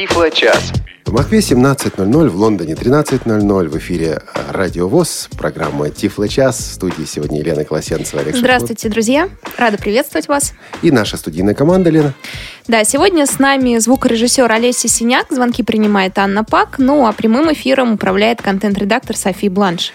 Тифло-час. В Москве 17.00, в Лондоне 13.00. В эфире Радио ВОЗ, программа Тифло час. В студии сегодня Елена Колосенцева. Олег Здравствуйте, Шахмут. друзья. Рада приветствовать вас. И наша студийная команда, Лена. Да, сегодня с нами звукорежиссер Олеся Синяк. Звонки принимает Анна Пак. Ну, а прямым эфиром управляет контент-редактор Софи Бланш.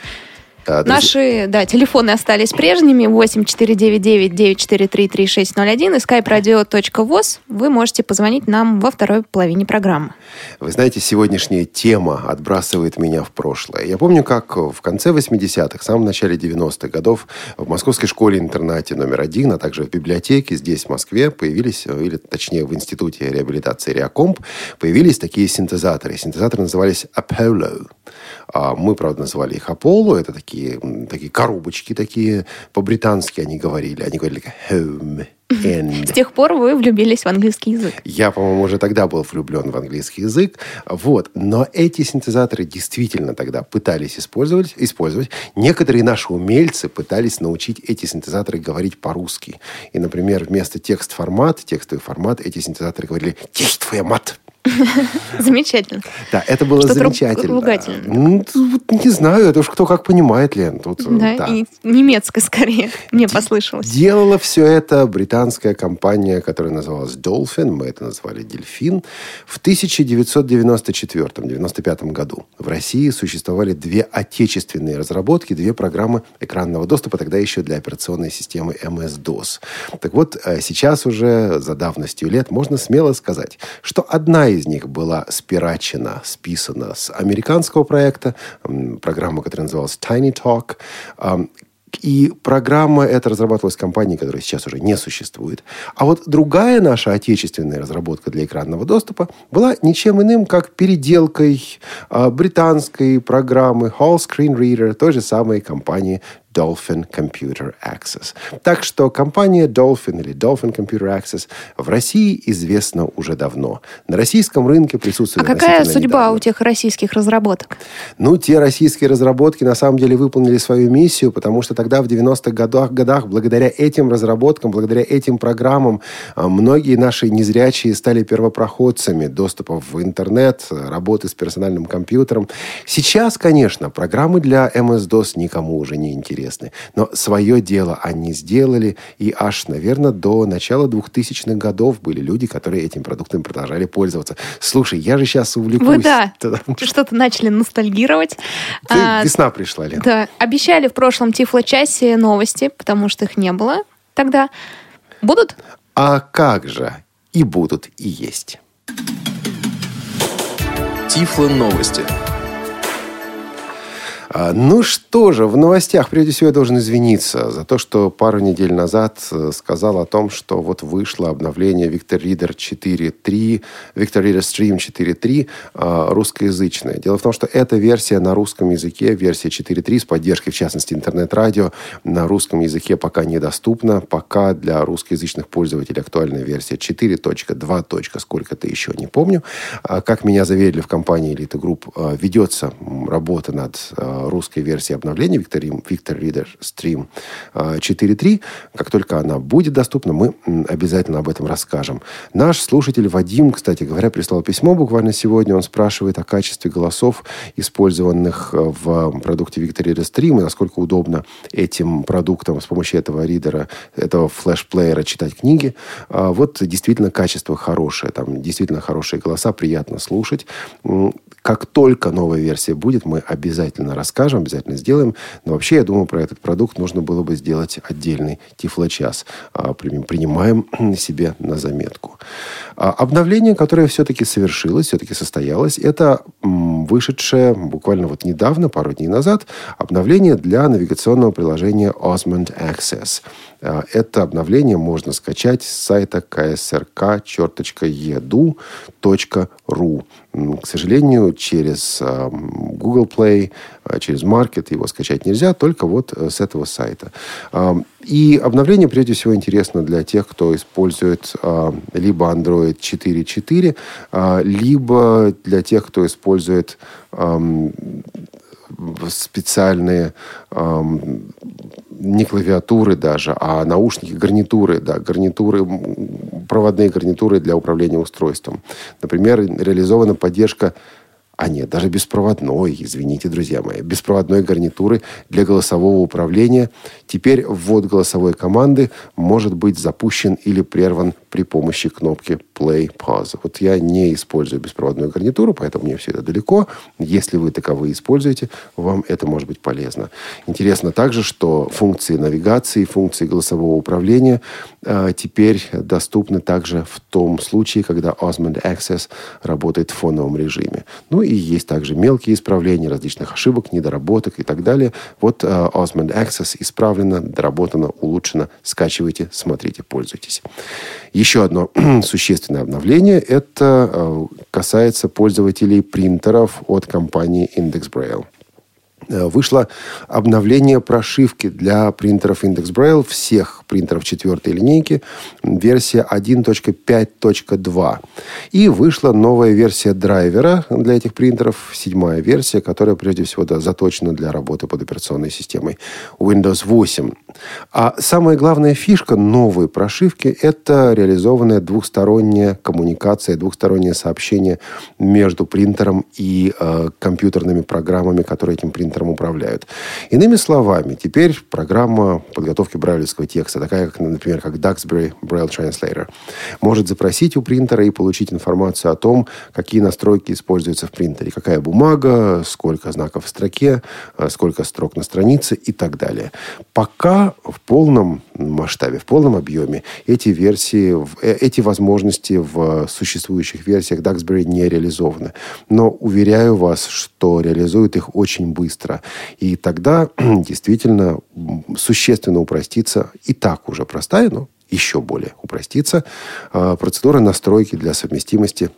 А, Наши, да, телефоны остались прежними. 8499-943-3601 и skype-radio.voz. Вы можете позвонить нам во второй половине программы. Вы знаете, сегодняшняя тема отбрасывает меня в прошлое. Я помню, как в конце 80-х, в самом начале 90-х годов в московской школе-интернате номер один, а также в библиотеке здесь, в Москве, появились, или точнее в Институте реабилитации Реакомп, появились такие синтезаторы. Синтезаторы назывались Apollo. А Мы, правда, называли их Apollo. Это такие, м, такие коробочки такие. По-британски они говорили. Они говорили home. And. С тех пор вы влюбились в английский язык. Я, по-моему, уже тогда был влюблен в английский язык. Вот. Но эти синтезаторы действительно тогда пытались использовать. использовать. Некоторые наши умельцы пытались научить эти синтезаторы говорить по-русски. И, например, вместо текст-формат, текстовый формат, эти синтезаторы говорили «Действуя мат». Замечательно. Да, это было Что-то замечательно. Ну, не знаю, это уж кто как понимает, Лен. Тут, э, Да, да. и немецкое скорее. Мне послышалось. Делала все это британская компания, которая называлась Dolphin, мы это назвали Дельфин. В 1994-95 году в России существовали две отечественные разработки, две программы экранного доступа, тогда еще для операционной системы MS-DOS. Так вот, э, сейчас уже за давностью лет можно смело сказать, что одна из них была спирачена, списана с американского проекта, программа, которая называлась Tiny Talk, и программа эта разрабатывалась компанией, которая сейчас уже не существует. А вот другая наша отечественная разработка для экранного доступа была ничем иным, как переделкой а, британской программы Hall Screen Reader той же самой компании Dolphin Computer Access. Так что компания Dolphin или Dolphin Computer Access в России известна уже давно. На российском рынке А присутствует какая относительно судьба недавно. у тех российских разработок? Ну, те российские разработки на самом деле выполнили свою миссию, потому что тогда, в 90-х годах, годах, благодаря этим разработкам, благодаря этим программам, а, многие наши незрячие стали первопроходцами доступа в интернет, работы с персональным компьютером. Сейчас, конечно, программы для MS-DOS никому уже не интересны. Но свое дело они сделали, и аж, наверное, до начала 2000-х годов были люди, которые этим продуктом продолжали пользоваться. Слушай, я же сейчас увлекусь. Вы, да, что-то начали ностальгировать. Ты- А, Весна пришла, Лен. Да, обещали в прошлом Тифло-часе новости, потому что их не было тогда. Будут? А как же? И будут, и есть. Тифло новости. А, Ну что же, в новостях, прежде всего, я должен извиниться за то, что пару недель назад э, сказал о том, что вот вышло обновление Victor Reader 4.3, Victor Reader Stream 4.3 а, русскоязычное. Дело в том, что эта версия на русском языке, версия 4.3 с поддержкой, в частности, интернет-радио, на русском языке пока недоступна. Пока для русскоязычных пользователей актуальная версия 4.2. сколько-то еще не помню. А, Как меня заверили в компании Elite Group, а, ведется работа над русской версией обновления Victor, Victor Reader Stream а, 4.3. Как только она будет доступна, мы обязательно об этом расскажем. Наш слушатель Вадим, кстати говоря, прислал письмо буквально сегодня. Он спрашивает о качестве голосов, использованных э, в продукте Victor Reader Stream, и насколько удобно этим продуктом с помощью этого ридера, этого флеш-плеера читать книги. А, Вот действительно качество хорошее. Там действительно хорошие голоса, приятно слушать. Как только новая версия будет, мы обязательно расскажем, обязательно сделаем. Но вообще, я думаю, про этот продукт нужно было бы сделать отдельный тифлочас. А, при- Принимаем себе на заметку. А, Обновление, которое все-таки совершилось, все-таки состоялось, это вышедшее буквально вот недавно, пару дней назад, обновление для навигационного приложения Osmond Access. А, Это обновление можно скачать с сайта ksrk.edu.ru. К сожалению, через а, Google Play, через Market его скачать нельзя, только вот э, с этого сайта. И обновление, прежде всего, интересно для тех, кто использует либо Android 4.4, а, либо для тех, кто использует специальные не клавиатуры даже, а наушники, гарнитуры, да, гарнитуры, проводные гарнитуры для управления устройством. Например, реализована поддержка а нет, даже беспроводной, извините, друзья мои, беспроводной гарнитуры для голосового управления. Теперь ввод голосовой команды может быть запущен или прерван при помощи кнопки play, pause. Вот я не использую беспроводную гарнитуру, поэтому мне все это далеко. Если вы таковые используете, вам это может быть полезно. Интересно также, что функции навигации, функции голосового управления э, теперь доступны также в том случае, когда Osmond Access работает в фоновом режиме. Ну и есть также мелкие исправления различных ошибок, недоработок и так далее. Вот э, Osmond Access исправлено, доработано, улучшено. Скачивайте, смотрите, пользуйтесь. Еще одно существенное обновление – это э, касается пользователей принтеров от компании Index Braille. Э, вышло обновление прошивки для принтеров Index Braille, всех принтеров четвертой линейки, версия 1.5.2. И вышла новая версия драйвера для этих принтеров, седьмая версия, которая прежде всего да, заточена для работы под операционной системой Windows 8. А самая главная фишка новой прошивки – это реализованная двухсторонняя коммуникация, двухстороннее сообщение между принтером и э, компьютерными программами, которые этим принтером управляют. Иными словами, теперь программа подготовки брайлевского текста, такая, как, например, как Duxbury Braille Translator, может запросить у принтера и получить информацию о том, какие настройки используются в принтере, какая бумага, сколько знаков в строке, э, сколько строк на странице и так далее. Пока в полном масштабе, в полном объеме эти версии, э, эти возможности в существующих версиях Duxbury не реализованы. Но уверяю вас, что реализуют их очень быстро. И тогда действительно существенно упростится, и так уже простая, но еще более упростится а, процедура настройки для совместимости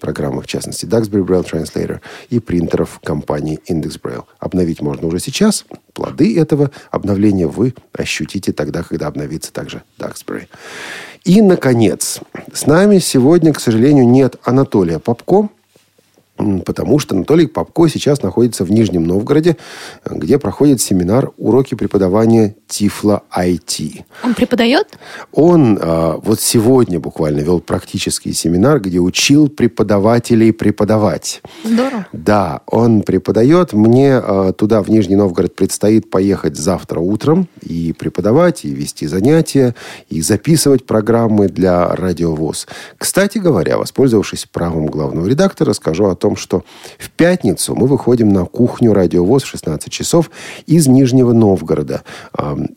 программы, в частности, Duxbury Braille Translator и принтеров компании Index Braille. Обновить можно уже сейчас. Плоды этого обновления вы ощутите тогда, когда обновится также Duxbury. И, наконец, с нами сегодня, к сожалению, нет Анатолия Попко, Потому что Анатолий Попко сейчас находится в Нижнем Новгороде, где проходит семинар «Уроки преподавания Тифла IT». Он преподает? Он э, вот сегодня буквально вел практический семинар, где учил преподавателей преподавать. Здорово. Да, он преподает. Мне э, туда, в Нижний Новгород, предстоит поехать завтра утром и преподавать, и вести занятия, и записывать программы для радиовоз. Кстати говоря, воспользовавшись правом главного редактора, скажу о том, что в пятницу мы выходим на кухню радиовоз в 16 часов из Нижнего Новгорода.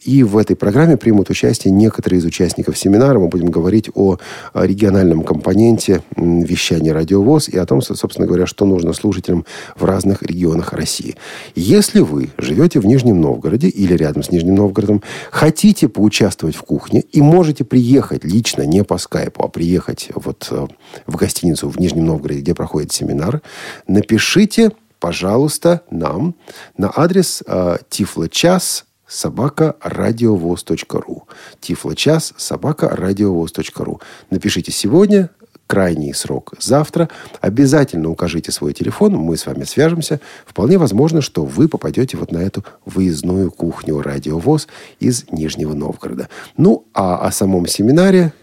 И в этой программе примут участие некоторые из участников семинара. Мы будем говорить о региональном компоненте вещания радиовоз и о том, собственно говоря, что нужно слушателям в разных регионах России. Если вы живете в Нижнем Новгороде или рядом с Нижним Новгородом, хотите поучаствовать в кухне и можете приехать лично, не по скайпу, а приехать вот э, в гостиницу в Нижнем Новгороде, где проходит семинар, напишите, пожалуйста, нам на адрес э, тифлочас собака радиовоз.ру. Тифлочас собака радиовоз.ру. Напишите сегодня, крайний срок завтра. Обязательно укажите свой телефон, мы с вами свяжемся. Вполне возможно, что вы попадете вот на эту выездную кухню радиовоз из Нижнего Новгорода. Ну, а о самом семинаре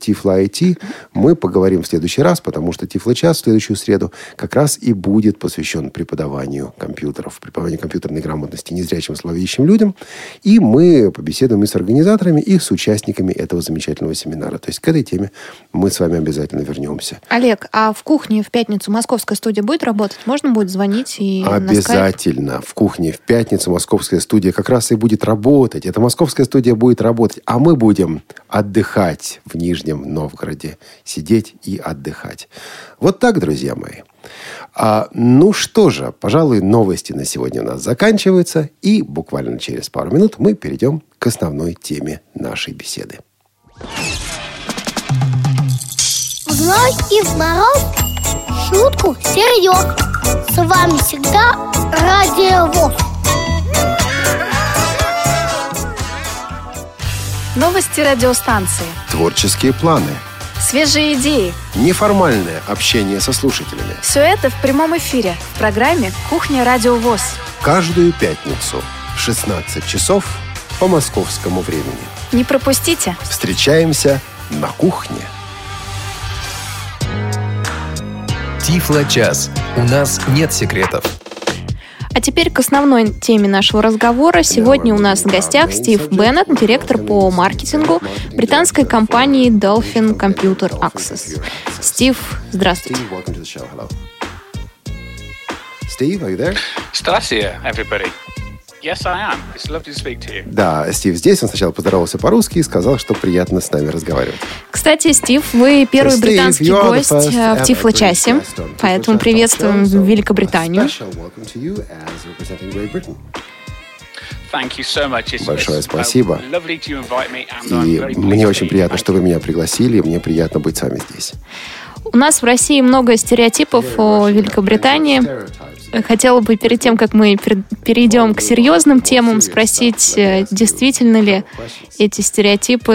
Тифла IT мы поговорим в следующий раз, потому что Тифла час в следующую среду как раз и будет посвящен преподаванию компьютеров, преподаванию компьютерной грамотности незрячим слабовидящим людям. И мы побеседуем и с организаторами, и с участниками этого замечательного семинара. То есть к этой теме мы с вами обязательно вернемся. Олег, а в кухне в пятницу московская студия будет работать? Можно будет звонить и Обязательно. В кухне в пятницу московская студия как раз и будет работать. Эта московская студия будет работать, а мы будем отдыхать в Нижнем Новгороде. Сидеть и отдыхать. Вот так, друзья мои. А, ну что же, пожалуй, новости на сегодня у нас заканчиваются, и буквально через пару минут мы перейдем к основной теме нашей беседы. Зной и в мороз Шутку серьез С вами всегда Радио Новости радиостанции. Творческие планы. Свежие идеи. Неформальное общение со слушателями. Все это в прямом эфире В программе «Кухня Радио ВОЗ» Каждую пятницу в 16 часов по московскому времени. Не пропустите. Встречаемся на кухне. Тифло-час. У нас нет секретов. А теперь к основной теме нашего разговора. Сегодня у нас в гостях Стив Беннет, директор по маркетингу британской компании Dolphin Computer Access. Стив, здравствуйте. Здравствуйте, everybody. Yes, I am. It's lovely to speak to you. Да, Стив здесь. Он сначала поздоровался по-русски и сказал, что приятно с нами разговаривать. Кстати, Стив, вы первый Steve, британский you are the гость э, в Тифло-часе, поэтому приветствуем so Великобританию. so Большое спасибо. uh, I'm И мне очень приятно, что вы меня пригласили, и мне приятно быть с вами здесь. У нас в России много стереотипов о Великобритании. Хотела бы перед тем, как мы пер- перейдем к серьезным темам, спросить, э, действительно ли эти стереотипы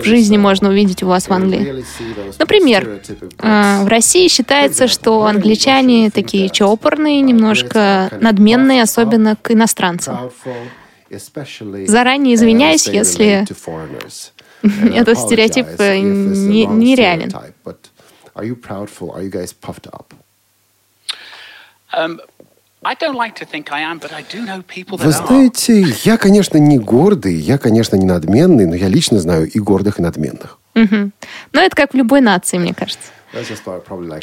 в жизни можно увидеть у вас в Англии. Например, э, в России считается, что англичане такие чопорные, немножко надменные, особенно к иностранцам. Заранее извиняюсь, если этот стереотип э, не- Вы that are. знаете, я, конечно, не гордый, я, конечно, не надменный, но я лично знаю и гордых, и надменных. Но это как в любой нации, мне кажется.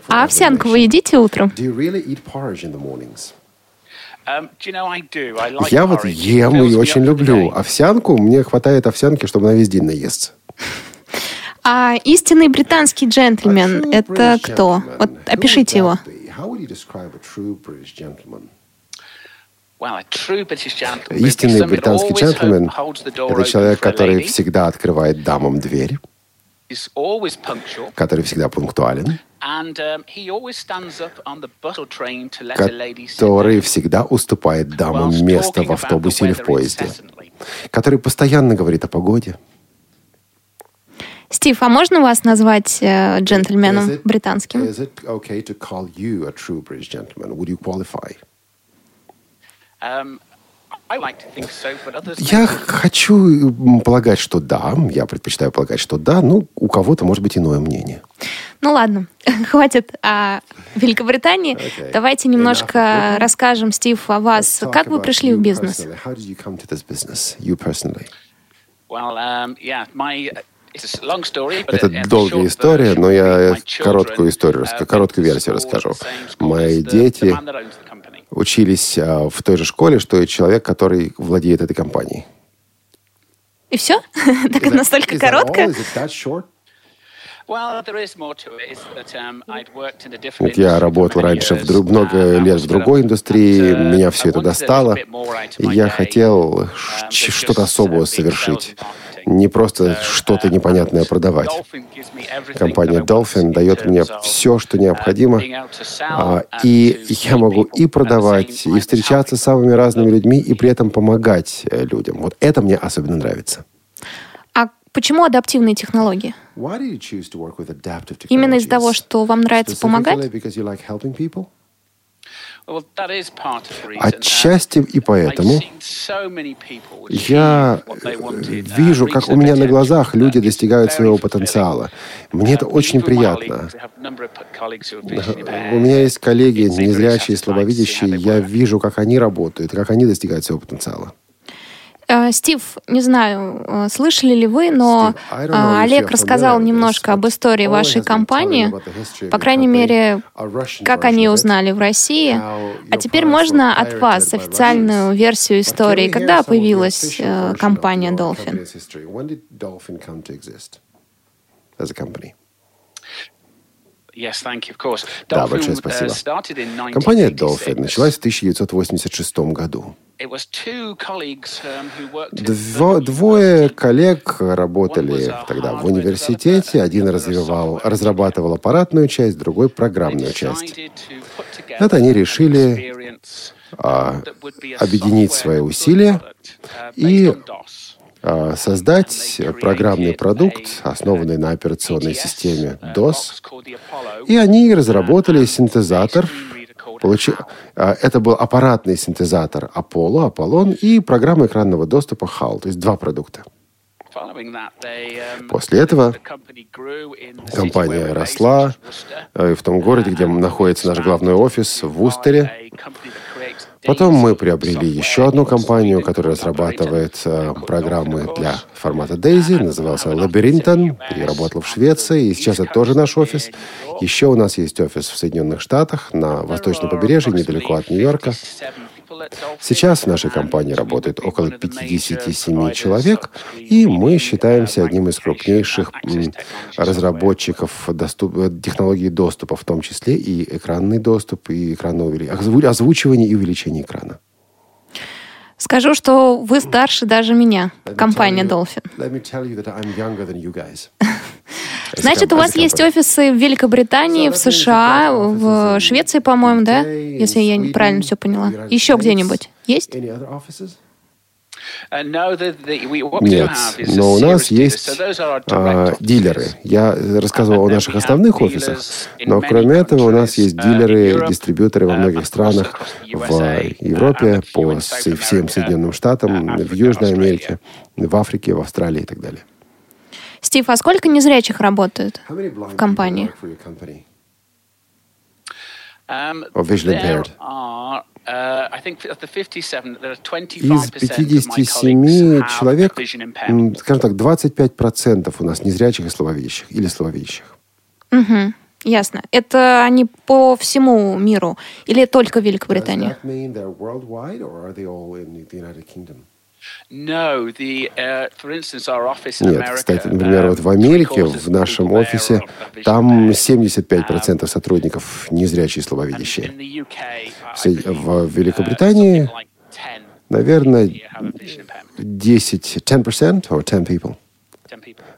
А овсянку вы едите утром? Do you really eat porridge in the mornings? Do you know, I do. I like Я вот ем и очень люблю овсянку. Мне хватает овсянки, чтобы на весь день наесться. А истинный британский джентльмен – это кто? Вот опишите его. How would you describe a true British gentleman? Истинный британский джентльмен это человек, который всегда открывает дамам дверь, который всегда пунктуален, um, который всегда уступает дамам место в автобусе или в поезде, который постоянно говорит о погоде. Стив, а можно вас назвать э, джентльменом it- британским? Is it okay to call you a true British gentleman? Would you qualify? Um, Я хочу полагать, что да. Я предпочитаю полагать, что да. Ну, у кого-то может быть иное мнение. Ну ладно, хватит о Великобритании. Okay. Давайте Enough немножко Britain. расскажем, Стив, о вас. Как вы пришли в бизнес? personally. How did you come to this business? You personally. Well, um, yeah, my Это долгая история, но я короткую историю, короткую версию расскажу. Мои дети учились а, в той же школе, что и человек, который владеет этой компанией. И все? Так это настолько коротко? Is it that short? Well, there is more to it. Is that um, I'd worked in a different Вот я работал раньше в друг- много uh, I лет в другой gonna- индустрии, uh, меня все это wanted a little достало, и я хотел um, что-то just, uh, особое совершить, не просто что-то uh, непонятное продавать. Dolphin gives me everything Компания Dolphin in дает мне все, что uh, необходимо, being able to sell а, and и я могу и продавать, и встречаться с самыми разными людьми, и при этом помогать э, людям. Вот это мне особенно нравится. А почему адаптивные технологии? Именно из-за того, что вам нравится помогать? Well, that is part of the reason. Отчасти и поэтому I've seen so many people я achieve what they wanted, uh, вижу, как у меня на глазах люди достигают своего потенциала. Мне это очень приятно. impaired. У меня есть коллеги, незрячие, слабовидящие. Я вижу, как они работают, как они достигают своего потенциала. Э, Стив, не знаю, э, слышали ли вы, но э, Олег рассказал немножко об истории вашей компании, по крайней мере, как они узнали в России. А теперь можно от вас официальную версию истории, когда появилась э, компания Dolphin? Да, большое uh, спасибо. Компания 1986. Dolphin началась в 1986 году. Um, Дво- двое коллег работали тогда в университете. Один развивал, разрабатывал аппаратную часть, другой программную часть. Это они решили а, объединить свои усилия uh, и а, создать программный продукт, основанный на операционной системе DOS. И они разработали синтезатор, Получи... а, Это был аппаратный синтезатор Apollo, Аполлон и программа экранного доступа HAL, то есть два продукта. После этого компания росла э, в том городе, где находится наш главный офис, в Устере. Потом мы приобрели еще одну компанию, которая разрабатывает э, программы для формата Daisy, назывался Labyrinthon, и работал в Швеции, и сейчас это тоже наш офис. Еще у нас есть офис в Соединенных Штатах, на восточном побережье, недалеко от Нью-Йорка. Сейчас в нашей компании работает около 57 человек, и мы считаемся одним из крупнейших разработчиков доступ, технологий доступа, в том числе и экранный доступ, и экранное увеличение, озвучивание и увеличение экрана. Скажу, что вы старше даже меня, компания Dolphin. Значит, у вас есть офисы в Великобритании, в США, в Швеции, по-моему, да? Если я правильно все поняла. Еще где-нибудь есть? Uh, Нет, но у нас есть а, дилеры. Я рассказывал о наших основных офисах, но кроме этого у нас есть uh, дилеры, дистрибьюторы во многих странах, в uh, Европе, по всем Соединенным Штатам, в Южной Америке, в Африке, в Австралии и так далее. Стив, а сколько незрячих работают в компании? Um, Or visually impaired? Uh, Из 57 человек, скажем так, 25% у нас незрячих и слабовидящих или слабовидящих. Угу. Ясно. Это они по всему миру или только в Великобритании? Uh, Нет, кстати, например, вот в Америке, в нашем офисе, там 75% um, сотрудников незрячие и слабовидящие. В Великобритании, наверное, 10, 10% or 10 people.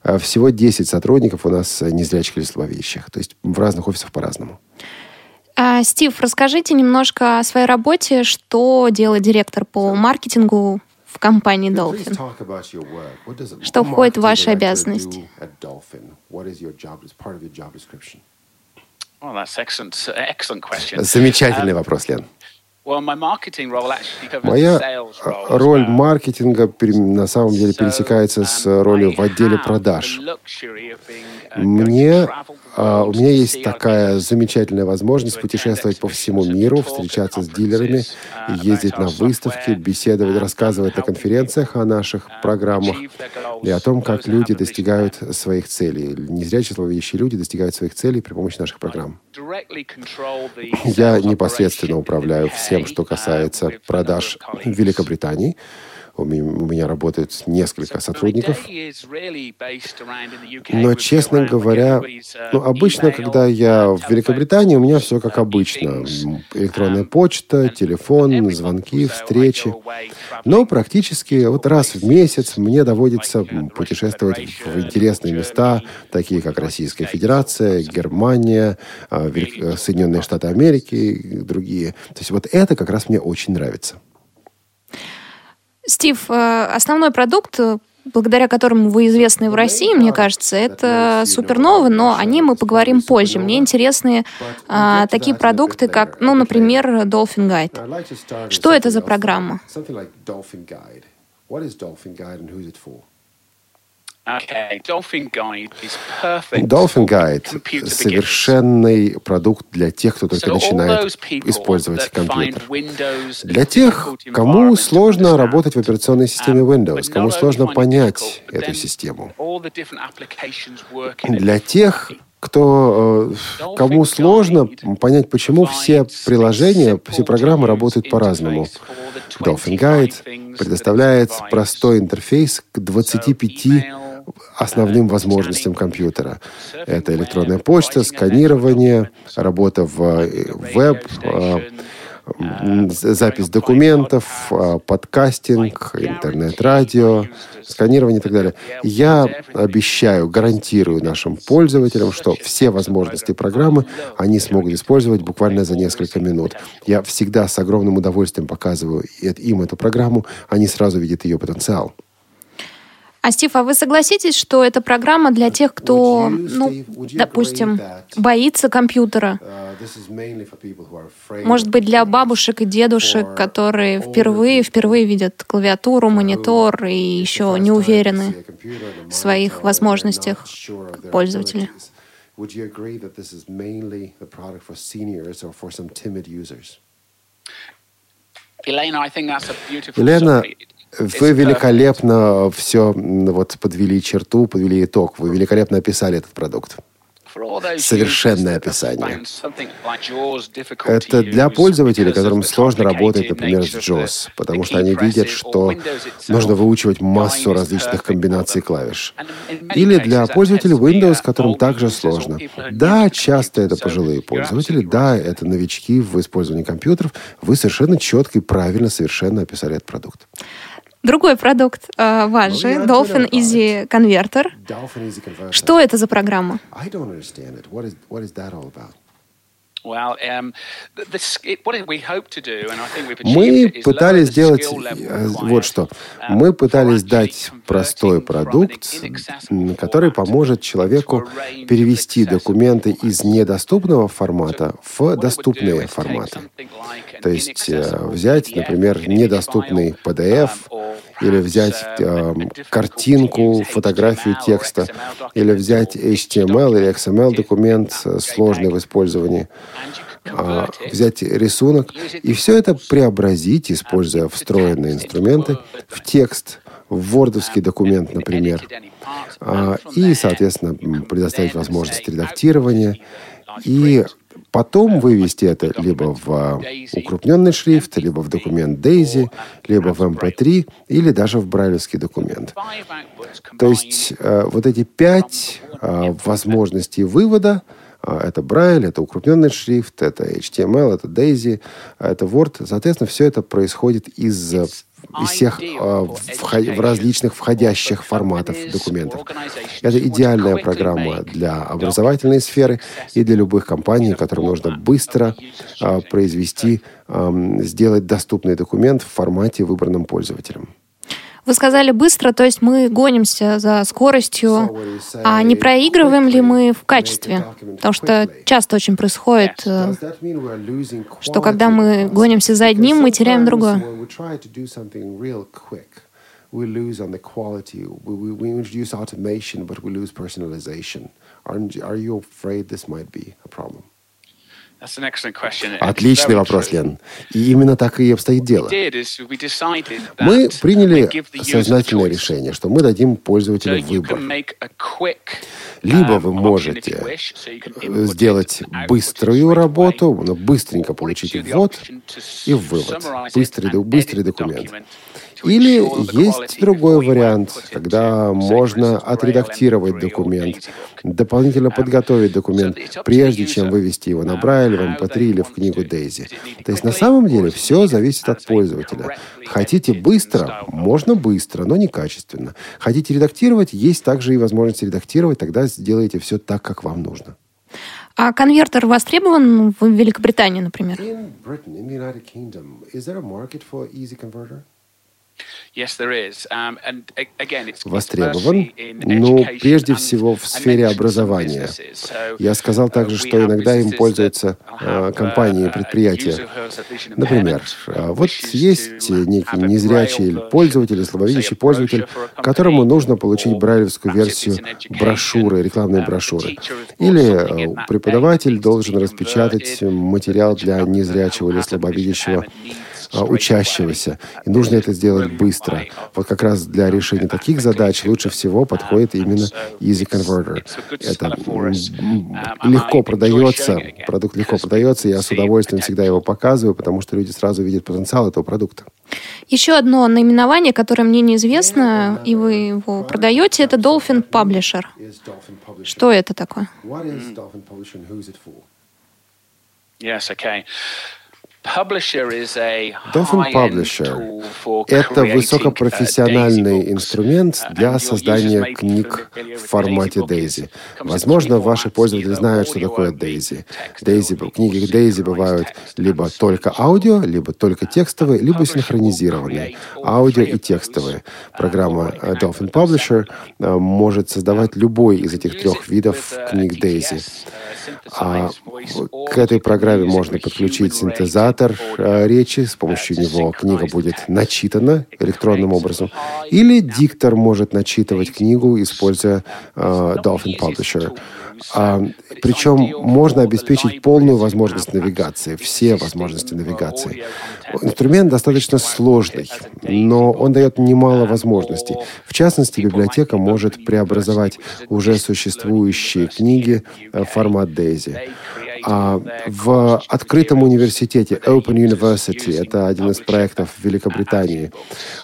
А всего 10 сотрудников у нас незрячих или слабовидящих. То есть в разных офисах по-разному. А, Стив, расскажите немножко о своей работе. Что делает директор по маркетингу в компании Dolphin? Что входит в ваши обязанности? Замечательный um, вопрос, Лен. Моя роль маркетинга на самом деле пересекается с um, ролью в отделе продаж. Мне, у меня есть такая замечательная возможность путешествовать по всему миру, встречаться с дилерами, ездить на выставки, беседовать, рассказывать на конференциях о наших программах и о том, как люди достигают своих целей. Незрячие слабовидящие люди достигают своих целей при помощи наших программ. Я непосредственно управляю всем, что касается продаж в Великобритании. У меня работает несколько сотрудников. Но, честно говоря, ну, обычно, когда я в Великобритании, у меня все как обычно. Электронная почта, телефон, звонки, встречи. Но практически вот раз в месяц мне доводится путешествовать в интересные места, такие как Российская Федерация, Германия, а, Соединенные Штаты Америки и другие. То есть вот это как раз мне очень нравится. Стив, э, основной продукт, э, благодаря которому вы известны в России, мне кажется, это супернова, но о ней мы поговорим позже. Мне интересны а, такие продукты, как, ну, например, Dolphin Guide. Что это за программа? Dolphin Guide — совершенный продукт для тех, кто только начинает использовать компьютер. Для тех, кому сложно работать в операционной системе Windows, кому сложно понять эту систему. Для тех, кто, э, кому сложно понять, почему все приложения, все программы работают по-разному. Dolphin Guide предоставляет простой интерфейс к 25 основным возможностям компьютера. Это электронная почта, сканирование, работа в э, веб, э, запись документов, э, подкастинг, интернет-радио, сканирование и так далее. Я обещаю, гарантирую нашим пользователям, что все возможности программы они смогут использовать буквально за несколько минут. Я всегда с огромным удовольствием показываю им эту программу, они сразу видят ее потенциал. А, Стив, а вы согласитесь, что эта программа для тех, кто, ну, допустим, боится компьютера? Может быть, для бабушек и дедушек, которые впервые, впервые видят клавиатуру, монитор и еще не уверены в своих возможностях как пользователи? Would you agree that this is mainly the product for seniors or for some timid users? Елена, вы великолепно все вот подвели черту, подвели итог. Вы великолепно описали этот продукт. Совершенное описание. Это для пользователей, которым сложно работать, например, с JAWS, потому что они видят, что нужно выучивать массу различных комбинаций клавиш. Или для пользователей Windows, которым также сложно. Да, часто это пожилые пользователи, да, это новички в использовании компьютеров. Вы совершенно четко и правильно совершенно описали этот продукт. Другой продукт э, ваш же, Dolphin Easy Converter. Что это за программа? Мы пытались сделать вот что. Мы пытались дать простой продукт, который поможет человеку перевести документы из недоступного формата в доступные форматы. То есть э, взять, например, недоступный PDF или взять э, картинку, фотографию текста, или взять HTML или XML документ э, сложный в использовании, э, взять рисунок и все это преобразить, используя встроенные инструменты, в текст, в вордовский документ, например, э, и, соответственно, предоставить возможность редактирования и потом вывести это либо в укрупненный шрифт, либо в документ DAISY, либо в MP3, или даже в брайлевский документ. То есть э, вот эти пять э, возможностей вывода это Брайль, это укрупненный шрифт, это HTML, это DAISY, это Word. Соответственно, все это происходит из из всех э, в различных входящих форматов документов. Это идеальная программа для образовательной сферы и для любых компаний, которым нужно быстро э, произвести, э, сделать доступный документ в формате, выбранном пользователем. Вы сказали быстро, то есть мы гонимся за скоростью, а не проигрываем ли мы в качестве? Потому что часто очень происходит, э, что когда мы гонимся за одним, мы теряем другое. we lose on the quality. We, we, we introduce automation, but we lose personalization. Aren't, are you afraid this might be a problem? Отличный вопрос, Лен. И именно так и обстоит дело. Мы приняли сознательное решение, что мы дадим пользователю выбор. Либо вы можете сделать быструю работу, быстренько получить ввод и вывод, быстрый, быстрый документ. Или есть другой вариант, когда можно отредактировать документ, дополнительно подготовить документ, прежде чем вывести его на Брайль, в MP3 или в книгу Дейзи. То есть на самом деле все зависит от пользователя. Хотите быстро? Можно быстро, но не качественно. Хотите редактировать? Есть также и возможность редактировать, тогда сделайте все так, как вам нужно. А конвертер востребован в Великобритании, например? Um, востребован, но прежде всего в сфере образования. Я сказал uh, также, что иногда им пользуются uh, компании, uh, предприятия. Например, вот есть некий незрячий пользователь, слабовидящий пользователь, которому нужно получить брайлевскую версию брошюры, рекламной брошюры. Или преподаватель должен распечатать материал для незрячего или слабовидящего учащегося. И нужно это сделать быстро. Вот как раз для решения таких задач лучше всего подходит именно Easy Converter. Это легко продается, продукт легко продается, я с удовольствием всегда его показываю, потому что люди сразу видят потенциал этого продукта. Еще одно наименование, которое мне неизвестно, и вы его продаете, это Dolphin Publisher. Что это такое? Yes, okay. Dolphin Publisher — это высокопрофессиональный инструмент для создания книг в формате DAISY. Возможно, ваши пользователи знают, что такое DAISY. DAISY книги DAISY бывают либо только аудио, либо только текстовые, либо синхронизированные. Аудио и текстовые. Программа Dolphin Publisher может создавать любой из этих трех видов книг DAISY. А к этой программе можно подключить синтезатор э, речи, с помощью него книга будет начитана электронным образом, или диктор может начитывать книгу, используя э, Dolphin Publisher. А, причем можно обеспечить полную возможность навигации, все возможности навигации. Инструмент достаточно сложный, но он дает немало возможностей. В частности, библиотека может преобразовать уже существующие книги в формат DAISY. А в открытом университете Open University, это один из проектов в Великобритании,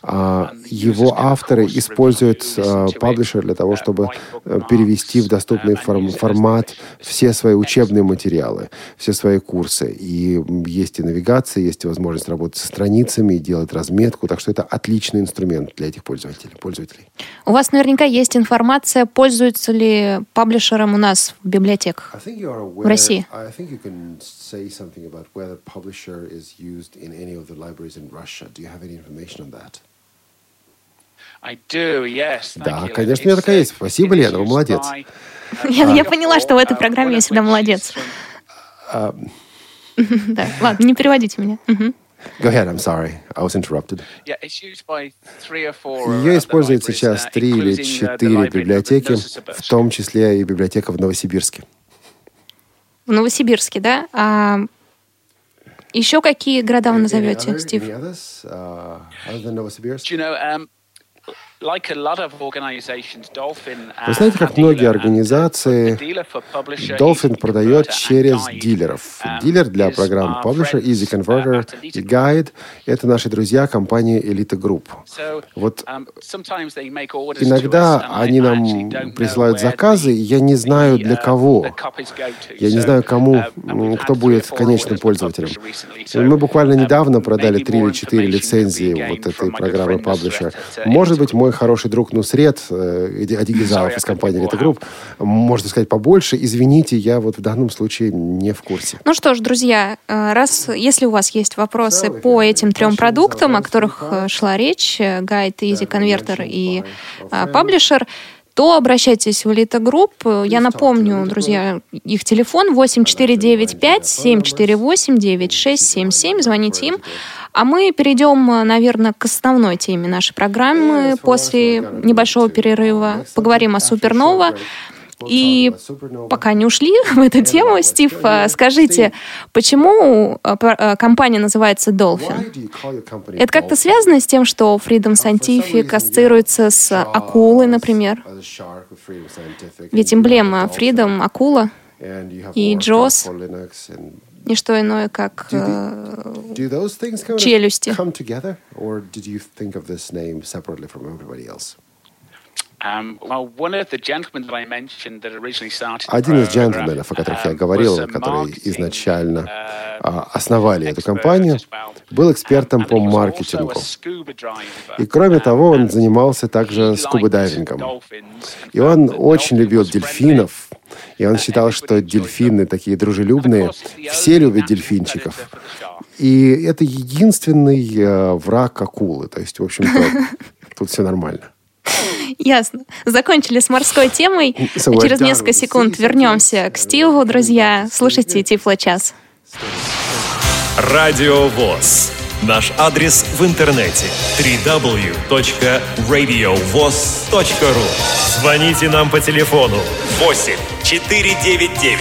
а, его авторы используют а, паблишер для того, чтобы э, перевести в доступный форм формат все свои учебные материалы, все свои курсы. И есть и навигация, есть и возможность работать со страницами делать разметку. Так что это отличный инструмент для этих пользователей. пользователей. У вас наверняка есть информация, пользуются ли паблишером у нас в библиотеках в России? I think you can say something about whether publisher is used in any of the libraries in Russia. Do you have any information on that? I do, yes. Да, конечно, у меня такая есть. Спасибо, Лена, вы молодец. Я, я поняла, что в этой программе я всегда молодец. Да, ладно, не переводите меня. Go ahead, I'm sorry. I was interrupted. Ее используют сейчас три или четыре библиотеки, в том числе и библиотека в Новосибирске в Новосибирске, да? А еще какие города вы назовете, Стив? Вы знаете, как многие организации, Dolphin продает через дилеров. Дилер для программ Publisher, Easy Converter и Guide — это наши друзья компании Elite Group. Вот иногда они нам присылают заказы, и я не знаю для кого. Я не знаю, кому, кто будет конечным пользователем. Мы буквально недавно продали три или четыре лицензии вот этой программы Publisher. Может быть, мой хороший друг Нусред, э, Адигизалов из компании Elite Group, можно сказать побольше. Извините, я вот в данном случае не в курсе. Ну что ж, друзья, э, раз, если у вас есть вопросы по этим трем продуктам, о которых э, шла речь, гайд, Easy Converter и Publisher, то обращайтесь в Elite Group. Я напомню, друзья, их телефон 8495 748 9677. Звоните им. А мы перейдем, наверное, к основной теме нашей программы после небольшого перерыва. Поговорим о Супернова. И пока не ушли в эту тему, Стив, а, скажите, почему а, а, компания называется Dolphin? Это как-то связано с тем, что Freedom Scientific ассоциируется с акулой, например? Ведь эмблема Freedom — акула, и Джос не что иное, как э, челюсти. Um, Один из джентльменов, о которых я говорил, которые изначально uh, а, основали эту компанию, был экспертом по маркетингу. И кроме того, он занимался также скуба-дайвингом. И он очень любил дельфинов, и он считал, что дельфины такие дружелюбные. Все любят дельфинчиков. И это единственный э, враг акулы. То есть, в общем-то, тут все нормально. Ясно. Закончили с морской темой. Через несколько секунд вернемся к Стиву, друзья. Слушайте Тифло час. Радио ВОЗ. Наш адрес в интернете www.radiovoz.ru Звоните нам по телефону 8 499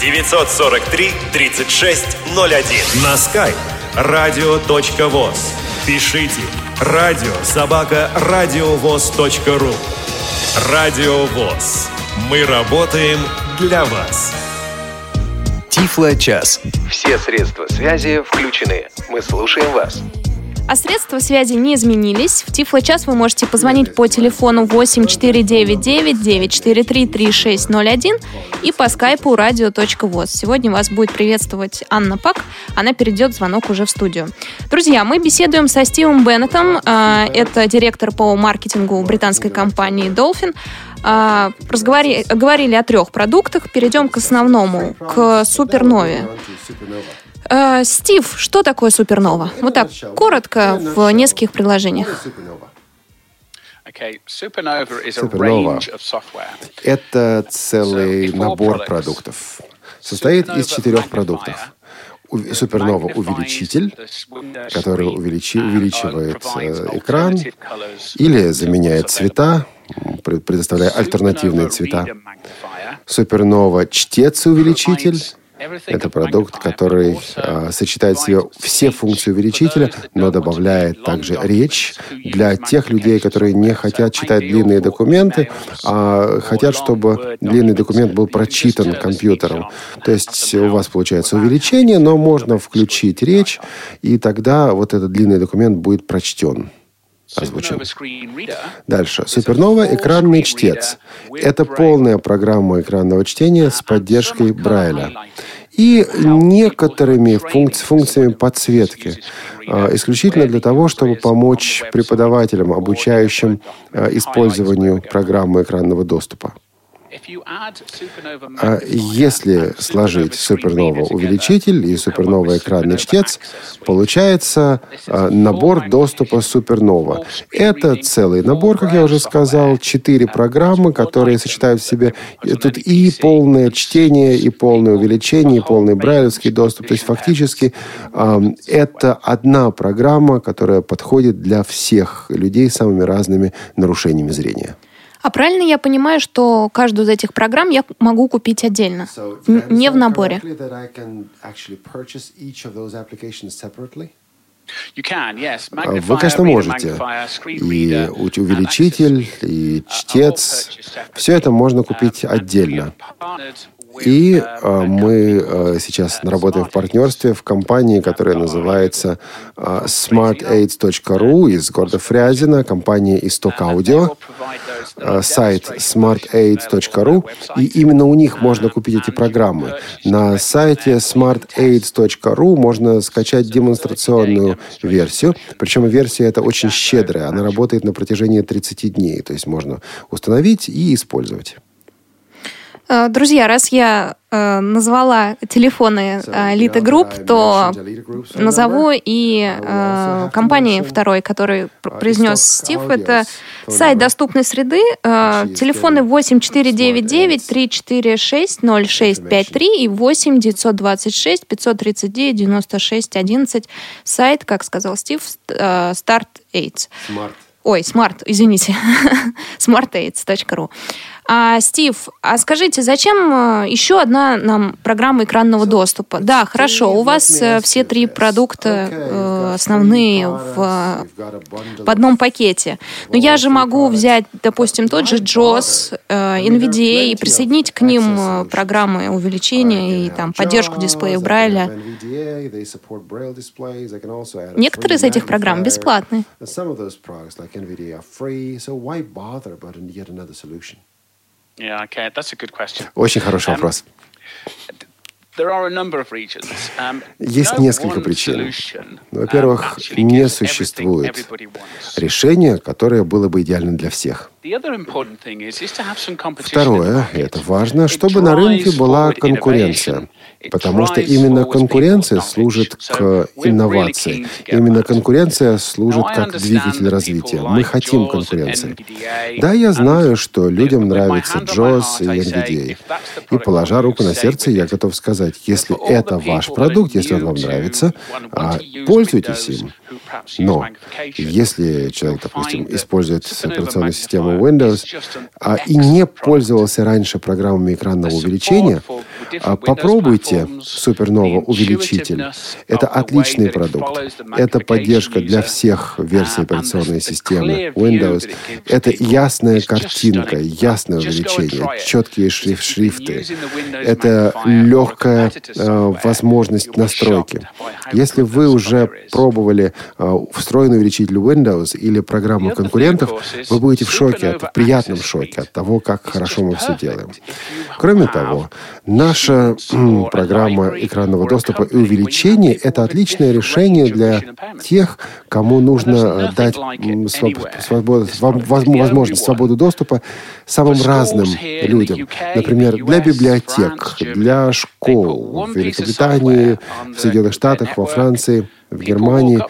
943 3601 на skype radio.voz Пишите радио собака радиовоз.ру Радио ВОЗ. Мы работаем для вас. Тифло час. Все средства связи включены. Мы слушаем вас. А средства связи не изменились. В Тифло-час вы можете позвонить по телефону 8499 943 3601 и по скайпу radio.voz. Сегодня вас будет приветствовать Анна Пак. Она перейдет звонок уже в студию. Друзья, мы беседуем со Стивом Беннетом. А, это директор по маркетингу британской компании Dolphin. А, разговари, говорили о трех продуктах. Перейдем к основному, к Супернове. Э, Стив, что такое супернова? Вот так, коротко, в нескольких предложениях. Супернова – это целый набор продуктов. Состоит из четырех продуктов. Супернова увеличитель, который увеличи, увеличивает э, экран или заменяет цвета, предоставляя альтернативные цвета. Супернова чтец увеличитель это продукт, который э, сочетает в себе все функции увеличителя, но добавляет также речь для тех людей, которые не хотят читать длинные документы, а хотят, чтобы длинный документ был прочитан компьютером. То есть у вас получается увеличение, но можно включить речь, и тогда вот этот длинный документ будет прочтен озвучен. Дальше. Супернова – экранный чтец. Это полная программа экранного чтения с поддержкой Брайля и некоторыми функци функциями подсветки, а, исключительно для того, чтобы помочь преподавателям, обучающим а, использованию программы экранного доступа. А если сложить супернова увеличитель и супернова экранный чтец, получается а, набор доступа супернова. Это целый набор, как я уже сказал, четыре программы, которые сочетают в себе тут и полное чтение, и полное увеличение, и полный брайлевский доступ. То есть фактически это одна программа, которая подходит для всех людей с самыми разными нарушениями зрения. А правильно я понимаю, что каждую из этих программ я могу купить отдельно, не в наборе? Вы, конечно, можете. И увеличитель, и чтец. Все это можно купить отдельно. И э, мы э, сейчас работаем в партнерстве в компании, которая называется э, smartaids.ru из города Фрязино, компания Исток Аудио, сайт smartaids.ru, и именно у них можно купить эти программы. На сайте smartaids.ru можно скачать демонстрационную версию, причем версия эта очень щедрая, она работает на протяжении 30 дней, то есть можно установить и использовать. Э, друзья, раз я э, назвала телефоны э, Элита Групп, то назову и э, компании второй, который произнес Стив. Это сайт доступной среды. Э, телефоны 8499 346 0653 и 8 926 539 96 11. Сайт, как сказал Стив, э, Start AIDS. Smart. Ой, Smart, извините. smartaids.ru. А, Стив, а скажите, зачем э, еще одна нам программа экранного доступа? Да, хорошо, у вас э, все три продукта э, основные в, в одном пакете. Но я же могу взять, допустим, тот же JOS, NVDA и присоединить к ним программы увеличения и там поддержку дисплея Брайля. Некоторые из этих программ бесплатны. Очень хороший um, вопрос. Um, Есть несколько причин. Um, Во-первых, не существует решения, которое было бы идеальным для всех. Второе, и это важно, чтобы на рынке была конкуренция, потому что именно конкуренция служит к инновации. Именно конкуренция служит как двигатель развития. Мы хотим конкуренции. Да, я знаю, что людям нравится JOS и NVDA. И положа руку на сердце, я готов сказать, если это ваш продукт, если он вам нравится, а, пользуйтесь им. Но если человек, допустим, использует операционную систему Windows а, и не пользовался раньше программами экранного увеличения, А попробуйте Supernova увеличитель. Это отличный продукт. Это поддержка для всех версий операционной системы Windows. Это ясная картинка, ясное увеличение, четкие шриф шрифты. Это легкая э, возможность настройки. Если вы уже пробовали э, встроенный увеличитель Windows или программу конкурентов, вы будете в шоке, в приятном шоке от того, как хорошо мы все делаем. Кроме того, наша программа экранного доступа и увеличения – это отличное решение для тех, кому нужно дать свободу, возможность свободу доступа самым разным людям. Например, для библиотек, для школ в Великобритании, в Соединенных Штатах, во Франции – в Германии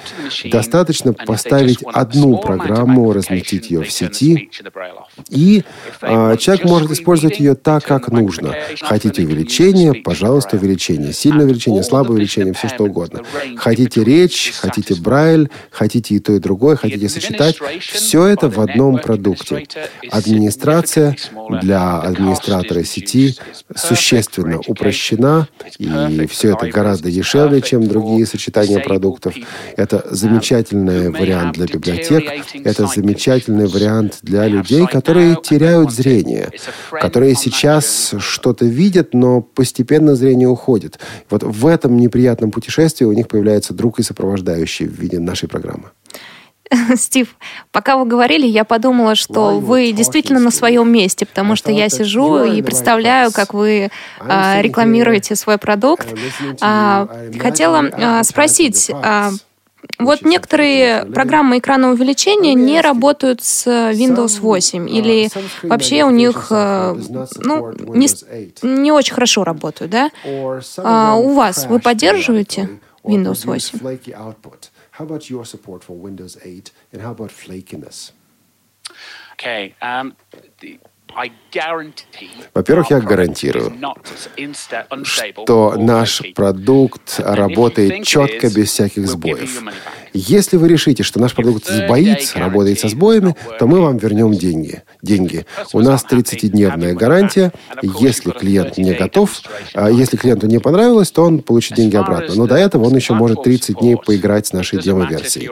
достаточно поставить одну программу, разместить ее в сети, и э, человек может использовать ее так, как нужно. Хотите увеличение, пожалуйста, увеличение. Сильное увеличение, слабое увеличение, все что угодно. Хотите речь, хотите брайль, хотите и то, и другое, хотите сочетать. Все это в одном продукте. Администрация для администратора сети существенно упрощена, и все это гораздо дешевле, чем другие сочетания продуктов продуктов. Это замечательный вариант для библиотек, это замечательный вариант для людей, которые теряют зрение, которые сейчас что-то видят, но постепенно зрение уходит. Вот в этом неприятном путешествии у них появляется друг и сопровождающий в виде нашей программы. Стив, пока вы говорили, я подумала, что вы действительно на своем месте, потому что я сижу и представляю, как вы а, рекламируете свой продукт. А, хотела а, спросить, а, вот некоторые программы экранного увеличения не работают с Windows 8 или вообще у них э, ну, не, не очень хорошо работают, да? А у вас вы поддерживаете Windows 8? How about your support for Windows 8 and how about flakiness? Okay, um, the, во-первых, я гарантирую, что наш продукт работает четко, без всяких сбоев. Если вы решите, что наш продукт сбоит, работает со сбоями, то мы вам вернем деньги. деньги. У нас 30-дневная гарантия. Если клиент не готов, а если клиенту не понравилось, то он получит деньги обратно. Но до этого он еще может 30 дней поиграть с нашей демо-версией.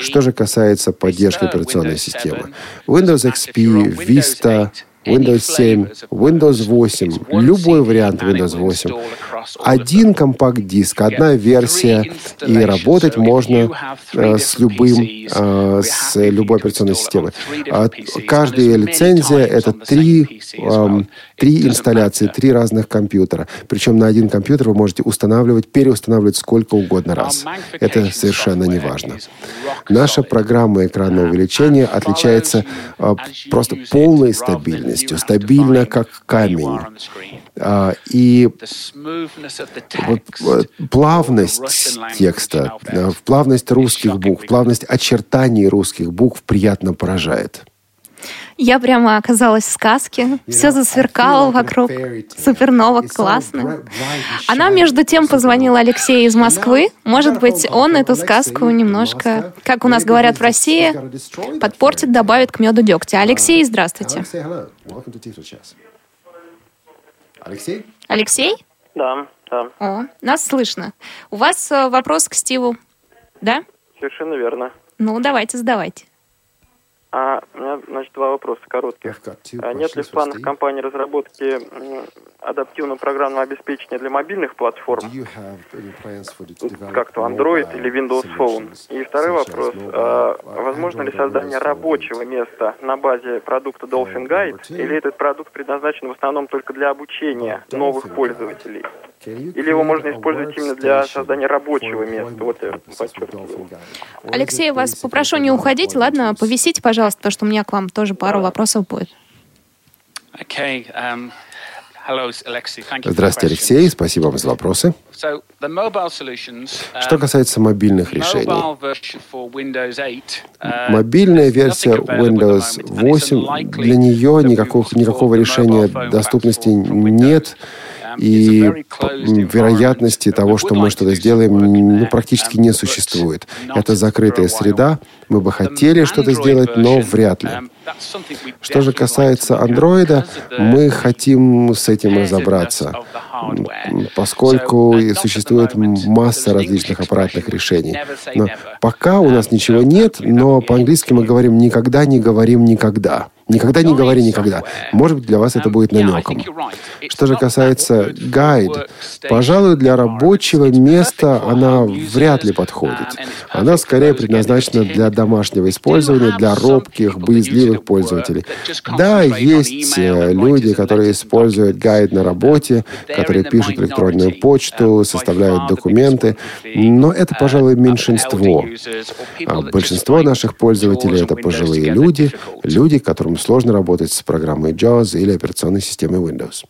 Что же касается поддержки операционной системы. Windows XP, Vista, Windows 7, Windows 8, любой вариант Windows 8. Один компакт-диск, одна версия, и работать можно э, с любым, э, с любой операционной системой. А каждая лицензия — это три, э, три инсталляции, три разных компьютера. Причем на один компьютер вы можете устанавливать, переустанавливать сколько угодно раз. Это совершенно не важно. Наша программа экранного увеличения отличается э, просто полной стабильностью стабильностью, стабильно как камень. А, и вот, плавность текста, плавность русских букв, плавность очертаний русских букв приятно поражает. Я прямо оказалась в сказке. Все засверкало вокруг. Супернова, классно. Она, между тем, позвонила Алексею из Москвы. Может быть, он эту сказку немножко, как у нас говорят в России, подпортит, добавит к меду дегтя. Алексей, здравствуйте. Алексей? Алексей? Да, да. О, нас слышно. У вас э, вопрос к Стиву, да? Совершенно верно. Ну, давайте, задавайте. А у меня, значит, два вопроса коротких. А нет ли в планах компании разработки адаптивного программного обеспечения для мобильных платформ, как то Android или Windows Phone? И второй вопрос. А, возможно ли создание рабочего места на базе продукта Dolphin Guide, или этот продукт предназначен в основном только для обучения новых пользователей? Или его можно использовать именно для создания рабочего места? Вот я подчеркиваю. Алексей, вас попрошу не уходить, ладно? Повисите, пожалуйста пожалуйста, потому что у меня к вам тоже пару вопросов будет. Okay, um... Здравствуйте, Алексей. Спасибо вам за вопросы. Что um, касается мобильных решений, uh, мобильная версия Windows 8, для нее никакого, никакого решения доступности нет и вероятности того, что мы что-то сделаем, ну, практически не существует. Это закрытая среда. Мы бы хотели что-то сделать, но вряд ли. Что же касается андроида, мы хотим с этим разобраться, поскольку существует масса различных аппаратных решений. Но пока у нас ничего нет, но по-английски мы говорим «никогда не говорим никогда». Никогда не говори никогда. Может быть, для вас это будет намеком. Что же касается гайд, пожалуй, для рабочего места она вряд ли подходит. Она скорее предназначена для домашнего использования, для робких, боязливых пользователей. Да, есть э, люди, которые используют гайд на работе, которые пишут электронную почту, составляют документы, но это, пожалуй, меньшинство. А большинство наших пользователей — это пожилые люди, люди, которым сложно работать с программой JAWS или операционной системой Windows.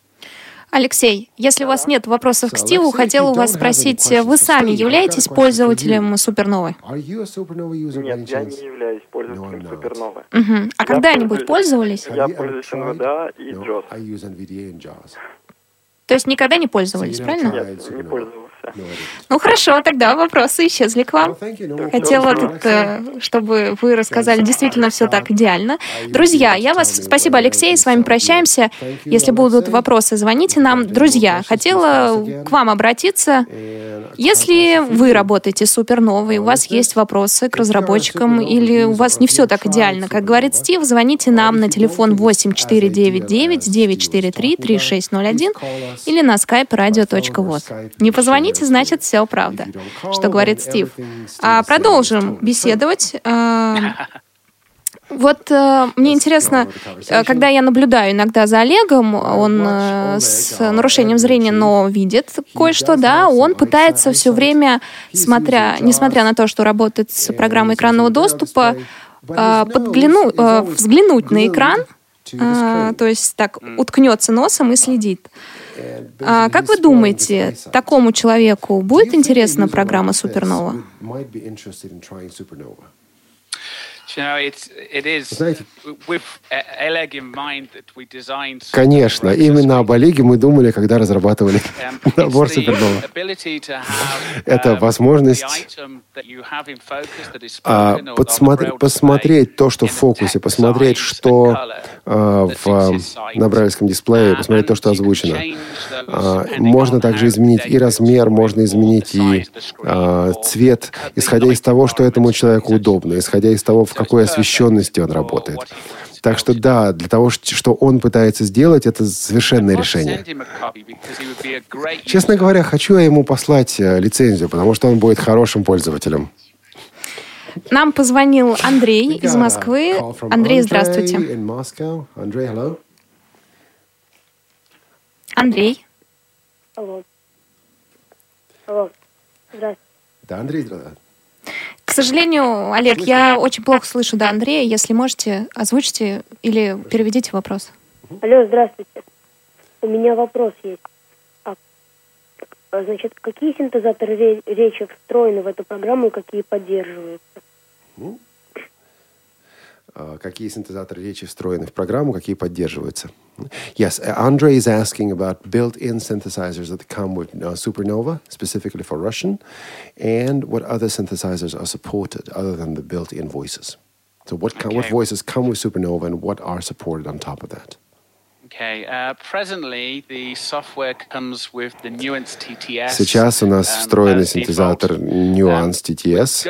Алексей, если у вас нет вопросов к Стиву, хотел у вас спросить, вы сами являетесь пользователем Суперновой? Нет, я не являюсь пользователем Суперновой. Угу. А когда-нибудь пользовались? Я пользуюсь NVDA и JAWS. То есть никогда не пользовались, правильно? Нет, не пользовался. Ну хорошо, тогда вопросы исчезли к вам. Хотела тут, э, чтобы вы рассказали действительно все так идеально. Друзья, я вас... Спасибо, Алексей, с вами прощаемся. Если будут вопросы, звоните нам. Друзья, хотела к вам обратиться. Если вы работаете суперновой, у вас есть вопросы к разработчикам, или у вас не все так идеально, как говорит Стив, звоните нам на телефон 8499 943 3601 или на skype radio.voz. Не позвоните, знаете, значит, все правда, что говорит Стив. А продолжим беседовать. А, вот э, мне интересно, э, когда я наблюдаю иногда за Олегом, он э, с нарушением зрения, но видит кое-что, да, он пытается все время, смотря, несмотря на то, что работает с программой экранного доступа, э, подгляну, э, взглянуть на экран, э, то есть так уткнется носом и следит. А как вы думаете, такому человеку будет интересна программа Супернова? Конечно, именно об Олеге мы думали, когда разрабатывали um, набор Супернова. Это um, возможность а, посмотреть то, что в фокусе, посмотреть, что а, в, на брайлевском дисплее, посмотреть то, что озвучено. А, можно также изменить и размер, можно изменить и цвет, исходя из того, что этому человеку удобно, исходя из того, в каком какой освещенности он работает. Так что да, для того, что он пытается сделать, это совершенное решение. Честно говоря, хочу я ему послать э, лицензию, потому что он будет хорошим пользователем. Нам позвонил Андрей из Москвы. Андрей, здравствуйте. Андрей. Алло. Алло. Здравствуйте. Да, Андрей, здравствуйте сожалению, Олег, я очень плохо слышу до Андрея. Если можете, озвучьте или переведите вопрос. Алло, здравствуйте. У меня вопрос есть. А, а значит, какие синтезаторы речи встроены в эту программу и какие поддерживаются? Ну, какие синтезаторы речи встроены в программу, какие поддерживаются. Yes, Andre is asking about built-in synthesizers that come with uh, Supernova, specifically for Russian, and what other synthesizers are supported other than the built-in voices. So what, okay. what voices come with Supernova and what are supported on top of that? Сейчас у нас встроенный синтезатор Nuance TTS.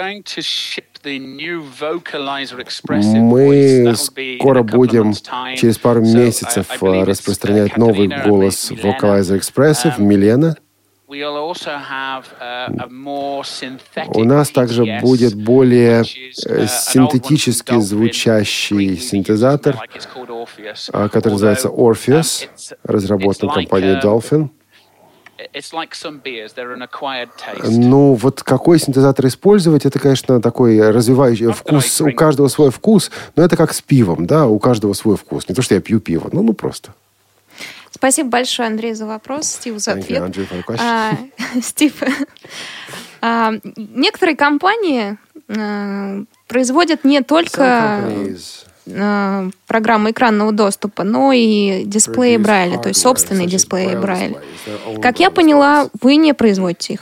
Мы скоро будем через пару месяцев распространять новый голос Vocalizer Expressive Milena. У нас также будет более синтетически звучащий синтезатор, который называется Orpheus, разработан компанией Dolphin. Ну, вот какой синтезатор использовать, это, конечно, такой развивающий вкус. У каждого свой вкус, но это как с пивом, да, у каждого свой вкус. Не то, что я пью пиво, ну, ну просто. Спасибо большое, Андрей, за вопрос, Стив, за ответ. а, Стив, а, некоторые компании а, производят не только э, программы экранного доступа, но и дисплеи Брайля, то есть собственные дисплеи Брайля. Как я поняла, вы не производите их.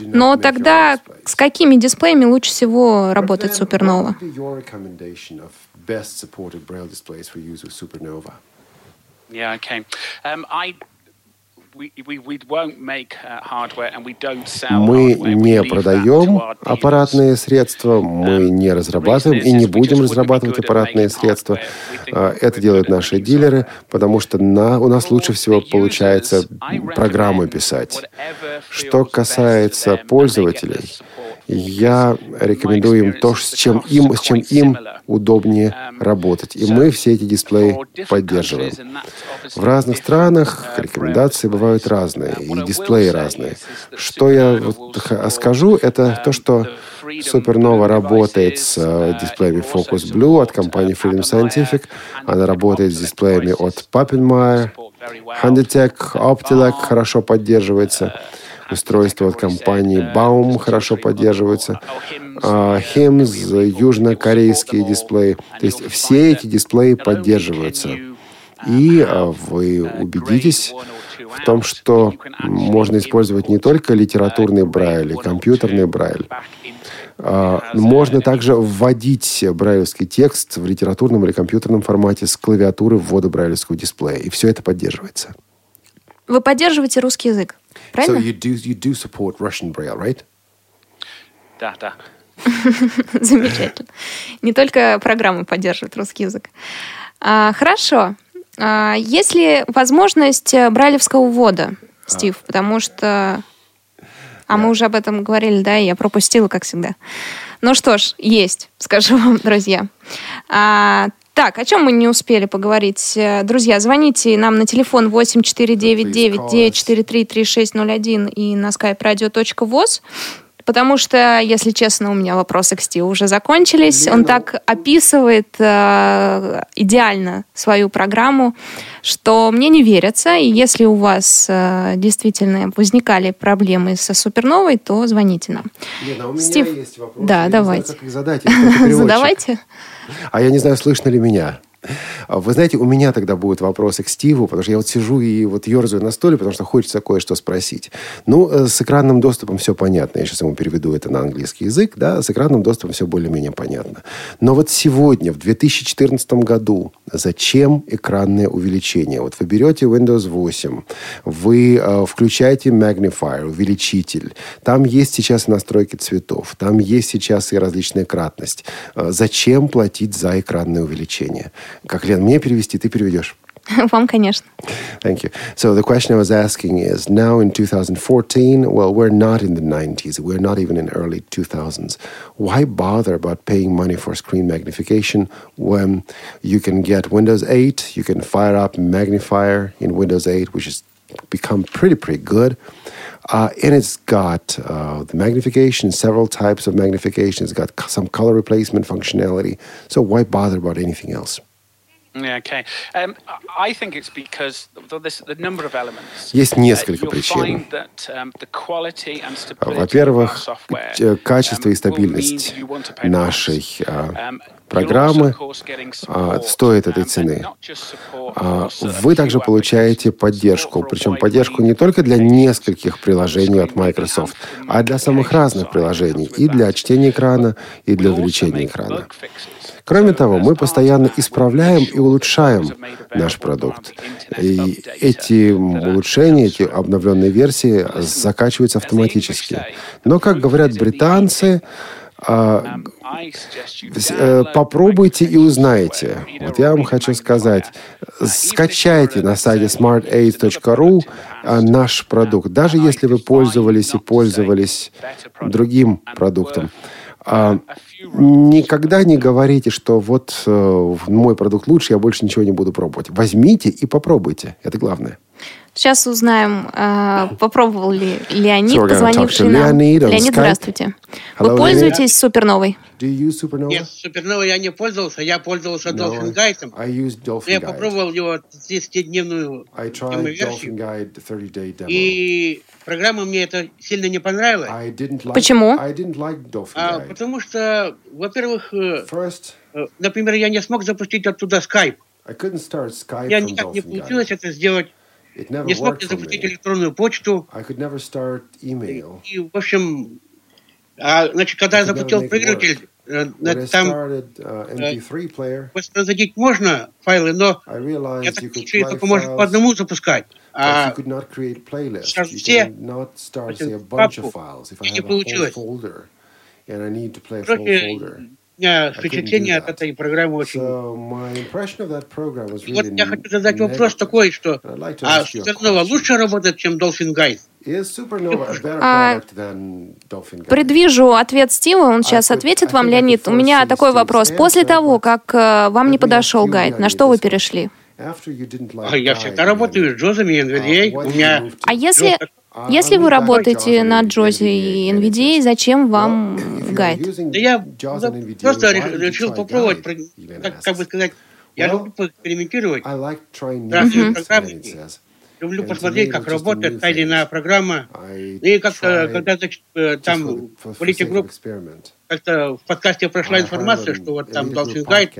Но тогда с какими дисплеями лучше всего работать Supernova? Yeah, okay. Um, I мы не продаем аппаратные средства, мы не разрабатываем и не будем разрабатывать аппаратные средства. А, это делают наши дилеры, потому что на, у нас лучше всего получается программы писать. Что касается пользователей, я рекомендую им то, с чем им, с чем им удобнее работать. И мы все эти дисплеи поддерживаем. В разных странах рекомендации бывают разные, и дисплеи разные. Что я вот скажу, это то, что Supernova работает с э, дисплеями Focus Blue от компании Freedom Scientific. Она работает с дисплеями от Pappenmeier. Handitech, Optilec хорошо поддерживается устройства от компании Baum хорошо поддерживаются. HIMS, южнокорейские дисплеи. То есть все эти дисплеи поддерживаются. И а, вы убедитесь в том, что можно использовать не только литературный брайль и компьютерный брайль. А, можно также вводить брайлевский текст в литературном или компьютерном формате с клавиатуры ввода брайлевского дисплея. И все это поддерживается. Вы поддерживаете русский язык, правильно? So you do, you do support Russian Braille, right? Да, да. Замечательно. Не только программы поддерживают русский язык. А, хорошо. А, есть ли возможность э, брайлевского ввода, Стив? А. Потому что... А мы уже об этом говорили, да, и я пропустила, как всегда. Ну что ж, есть, скажу вам, друзья. А, так, о чем мы не успели поговорить? Э, друзья, звоните нам на телефон 8499-943-3601 и на skype radio.voz. Потому что, если честно, у меня вопросы к Стиву уже закончились. Он так описывает э, идеально свою программу, что мне не верится. И если у вас э, действительно возникали проблемы со суперновой, то звоните нам. Лена, у меня Стив... есть вопрос. Да, я давайте. Знаю, как их задать. Задавайте. А я не знаю, слышно ли меня. А вы знаете, у меня тогда будут вопросы к Стиву, потому что я вот сижу и вот ерзаю на столе, потому что хочется кое-что спросить. Ну, э, с экранным доступом все понятно. Я сейчас ему переведу это на английский язык. Да, с экранным доступом все более-менее понятно. Но вот сегодня, в 2014 году, зачем экранное увеличение? Вот вы берете Windows 8, вы э, включаете Magnifier, увеличитель. Там есть сейчас настройки цветов, там есть сейчас и различная кратность. Э, зачем платить за экранное увеличение? Как, Лен, мне перевести, ты переведешь. Вам, конечно. Thank you. So the question I was asking is now in 2014, well, we're not in the 90s. We're not even in early 2000s. Why bother about paying money for screen magnification when you can get Windows 8, you can fire up magnifier in Windows 8, which has become pretty, pretty good. Uh, and it's got uh, the magnification, several types of magnification. It's got some color replacement functionality. So why bother about anything else? Есть несколько причин. Во-первых, качество и стабильность нашей программы а, стоит этой цены. А, вы также получаете поддержку, причем поддержку не только для нескольких приложений от Microsoft, а для самых разных приложений, и для чтения экрана, и для увеличения экрана. Кроме того, мы постоянно исправляем и улучшаем наш продукт. И эти улучшения, эти обновленные версии закачиваются автоматически. Но, как говорят британцы, а, э, попробуйте и узнаете. Вот я вам хочу сказать, скачайте на сайте smartaids.ru а, наш продукт. Даже если вы пользовались и пользовались другим продуктом. Никогда не говорите, что вот э, мой продукт лучше, я больше ничего не буду пробовать. Возьмите и попробуйте. Это главное. Сейчас узнаем, э, попробовал ли Леонид, so позвонивший нам. Леонид, здравствуйте. Hello, Вы пользуетесь Суперновой? Нет, Суперновой я не пользовался, я пользовался no, Dolphin Guide. Я попробовал его 30-дневную версию. И программа мне это сильно не понравилась. Like, Почему? Like а, потому что, во-первых, э, First, э, например, я не смог запустить оттуда Skype. Я никак не получилось это сделать. Не смог я запустить электронную почту. И, в общем, а, значит, когда я запустил проигрыватель, э, там uh, воспроизводить можно файлы, но я так случае только можно по одному запускать. А все не получилось. Короче, меня впечатление от этой программы очень... И вот я хочу задать вопрос такой, что а Supernova лучше работает, чем Dolphin Guide? А, предвижу ответ Стива, он сейчас ответит вам, Леонид. У меня такой вопрос. После того, как э, вам не подошел гайд, на что вы перешли? А я всегда работаю с Джозами и NVDA. У меня а если Если вы работаете на Джози и NVDA, зачем вам гайд? Да я просто решил попробовать, как, как бы сказать, я люблю поэкспериментировать. Разные программы. Люблю посмотреть, как работает та или иная программа. И как-то, когда значит, э, там в как-то в подкасте прошла информация, что вот там Dolphin Guide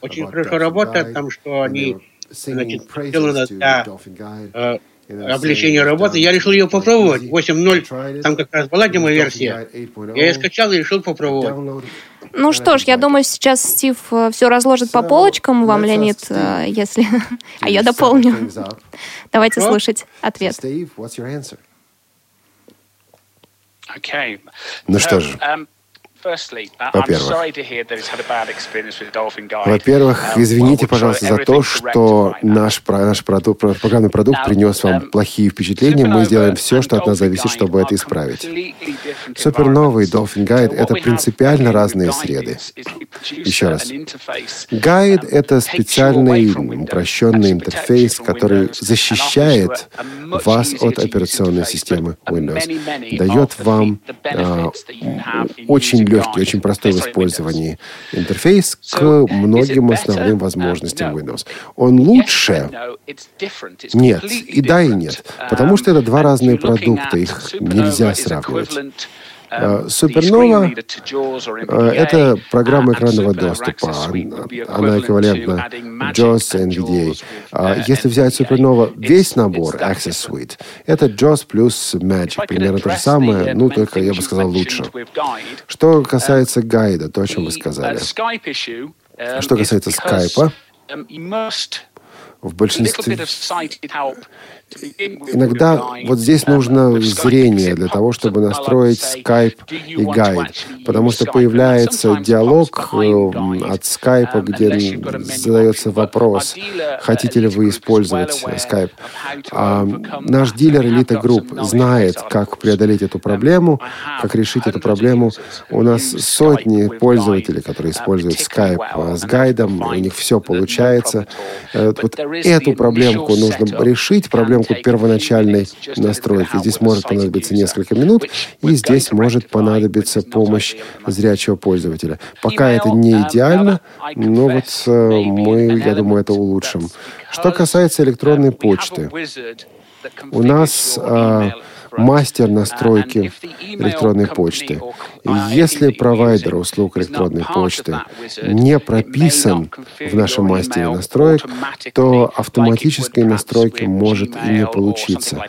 очень хорошо работает, там, что они значит, сделаны для облегчение работы. Я решил ее попробовать. 8.0, там как раз была демо-версия. Я ее скачал и решил попробовать. Ну что ж, я думаю, сейчас Стив э, все разложит по полочкам вам, Леонид, э, если... а я дополню. Давайте слушать ответ. Ну что же, um, во-первых, um, извините, пожалуйста, за то, что наш, наш продукт, программный продукт принес вам um, плохие впечатления. Мы сделаем все, что от нас зависит, чтобы это исправить. Суперновый Dolphin Guide — это принципиально разные среды. Еще раз. Гайд — это специальный упрощенный интерфейс, который защищает вас от операционной системы Windows, дает вам э, очень легкий, очень простой в использовании интерфейс к многим основным возможностям Windows. Он лучше? Нет. И да, и нет. Потому что это два разные продукта. Их нельзя сравнивать. Супернова — это программа экранного доступа. Она эквивалентна JAWS NVDA. А если взять Супернова весь набор Access Suite, это JAWS плюс Magic. Примерно то же самое, ну, только, я бы сказал, лучше. Что касается гайда, то, о чем вы сказали. Что касается скайпа, в большинстве... Иногда вот здесь нужно зрение для того, чтобы настроить Skype и гайд, потому что появляется диалог э, от Skype, где задается вопрос, хотите ли вы использовать Skype. А наш дилер Elite Group знает, как преодолеть эту проблему, как решить эту проблему. У нас сотни пользователей, которые используют Skype а с гайдом, у них все получается. Э, вот эту проблемку нужно решить, проблемку первоначальной настройки. Здесь может понадобиться несколько минут, и здесь может понадобиться помощь зрячего пользователя. Пока это не идеально, но вот э, мы, я думаю, это улучшим. Что касается электронной почты, у нас мастер настройки электронной почты. Если провайдер услуг электронной почты не прописан в нашем мастере настроек, то автоматической настройки может и не получиться.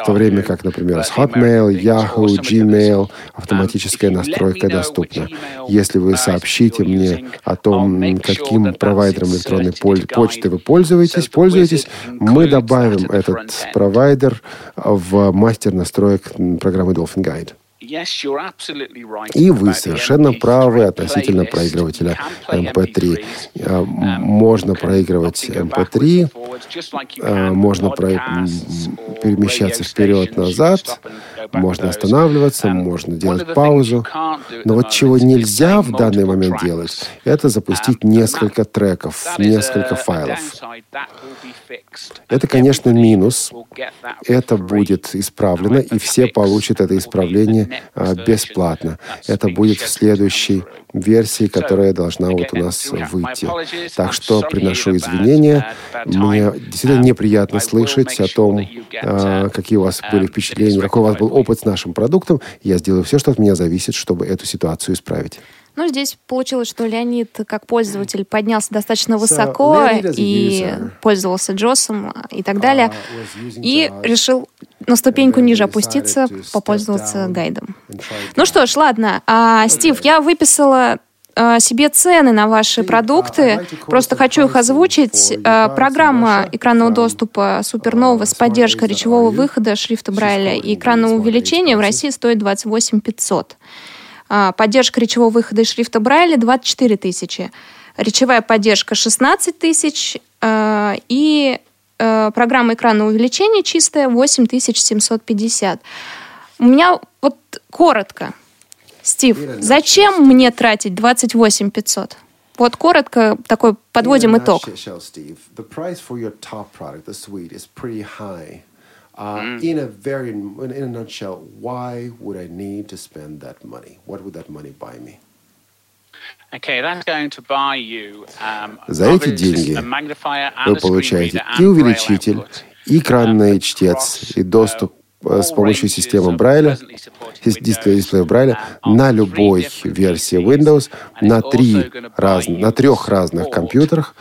В то время как, например, с Hotmail, Yahoo, Gmail автоматическая настройка доступна. Если вы сообщите мне о том, каким провайдером электронной почты вы пользуетесь, пользуетесь, мы добавим этот провайдер в мастер мастер настроек программы Dolphin Guide. И вы совершенно правы относительно проигрывателя MP3. А, можно проигрывать MP3 э, можно перемещаться вперед-назад, можно останавливаться, можно делать паузу. Но вот чего нельзя в данный момент делать, это запустить несколько треков, несколько файлов. Это, конечно, минус. Это будет исправлено, и все получат это исправление бесплатно. Это будет в следующей версии, которая должна вот у нас выйти. Так что приношу извинения. Мне действительно неприятно слышать о том, а, какие у вас были впечатления, какой у вас был опыт с нашим продуктом. Я сделаю все, что от меня зависит, чтобы эту ситуацию исправить. Ну, здесь получилось, что Леонид, как пользователь, поднялся достаточно высоко и пользовался Джосом и так далее, uh, и решил на ступеньку ниже опуститься, попользоваться гайдом. Ну что ж, ладно. А, Стив, я выписала а, себе цены на ваши продукты. Просто хочу их озвучить. А, программа экранного доступа Supernova с поддержкой речевого выхода шрифта Брайля и экранного увеличения в России стоит 28 500. А, поддержка речевого выхода из шрифта Брайля 24 тысячи. Речевая поддержка 16 тысяч. А, и а, программа экранного увеличения чистая 8750. У меня вот коротко. Стив, зачем мне тратить 28 500? Вот коротко такой подводим итог. Uh, mm. In a very, in a nutshell, why would I need to spend that money? What would that money buy me? Okay, that's going to buy you, um, За эти деньги вы получаете и увеличитель, и экранный чтец, и доступ с помощью системы Брайля, дисплея Брайля на любой версии Windows, на, три раз, на трех разных компьютерах.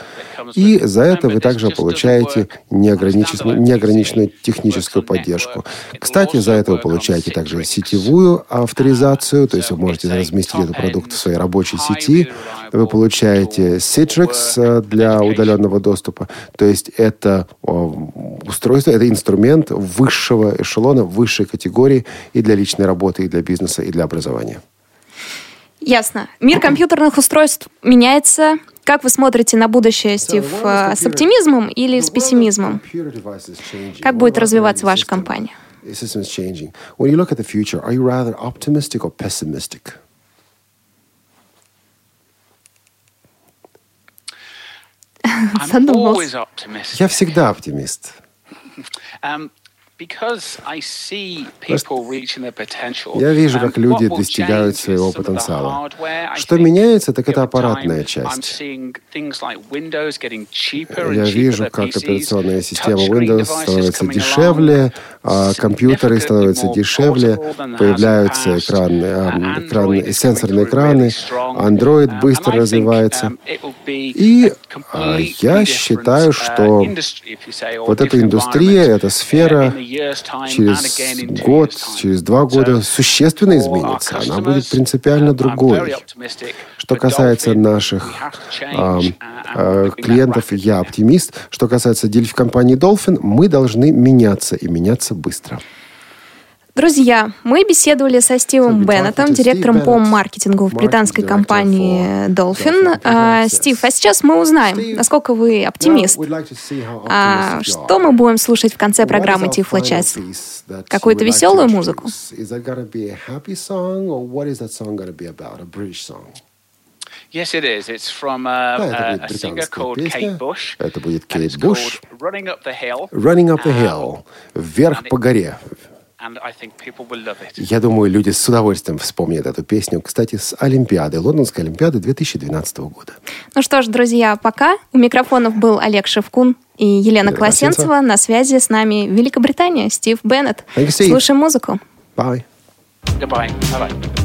И за это вы также получаете неограниченную, неограниченную техническую поддержку. Кстати, за это вы получаете также сетевую авторизацию, то есть вы можете разместить этот продукт в своей рабочей сети. Вы получаете Citrix э, для удаленного доступа. То есть это устройство, это инструмент высшего эшелона, высшей категории и для личной работы, и для бизнеса, и для образования. Ясно. Мир компьютерных устройств меняется. Как вы смотрите на будущее, Стив, э, с оптимизмом или с пессимизмом? Как будет развиваться ваша компания? When you look at the future, are you rather optimistic or pessimistic? Задумался. Я всегда оптимист. Um, я вижу, как люди достигают своего потенциала. Что меняется, так это аппаратная часть. Я вижу, как операционная система Windows становится дешевле, а компьютеры становятся дешевле, появляются экраны, а, экраны, сенсорные экраны, Android быстро развивается. И а, я считаю, что вот эта индустрия, эта сфера через год, через два года существенно изменится. Она будет принципиально другой. Что касается наших э, э, клиентов, я оптимист. Что касается компании Dolphin, мы должны меняться и меняться быстро. Друзья, мы беседовали со Стивом Беннетом, директором по маркетингу в британской компании Dolphin. А, Стив, а сейчас мы узнаем, насколько вы оптимист. А что мы будем слушать в конце программы Тифло Час? Какую-то веселую музыку? Yes, it is. It's from uh, да, a singer called Kate Bush. Это будет Кейт Буш. Running Up the Hill. Running Up the Hill. Вверх по горе. Я думаю, люди с удовольствием вспомнят эту песню, кстати, с Олимпиады, Лондонской Олимпиады 2012 года. Ну что ж, друзья, пока. У микрофонов был Олег Шевкун и Елена Елена Класенцева. На связи с нами Великобритания, Стив Беннет. Слушаем музыку. Bye. Goodbye. Bye-bye.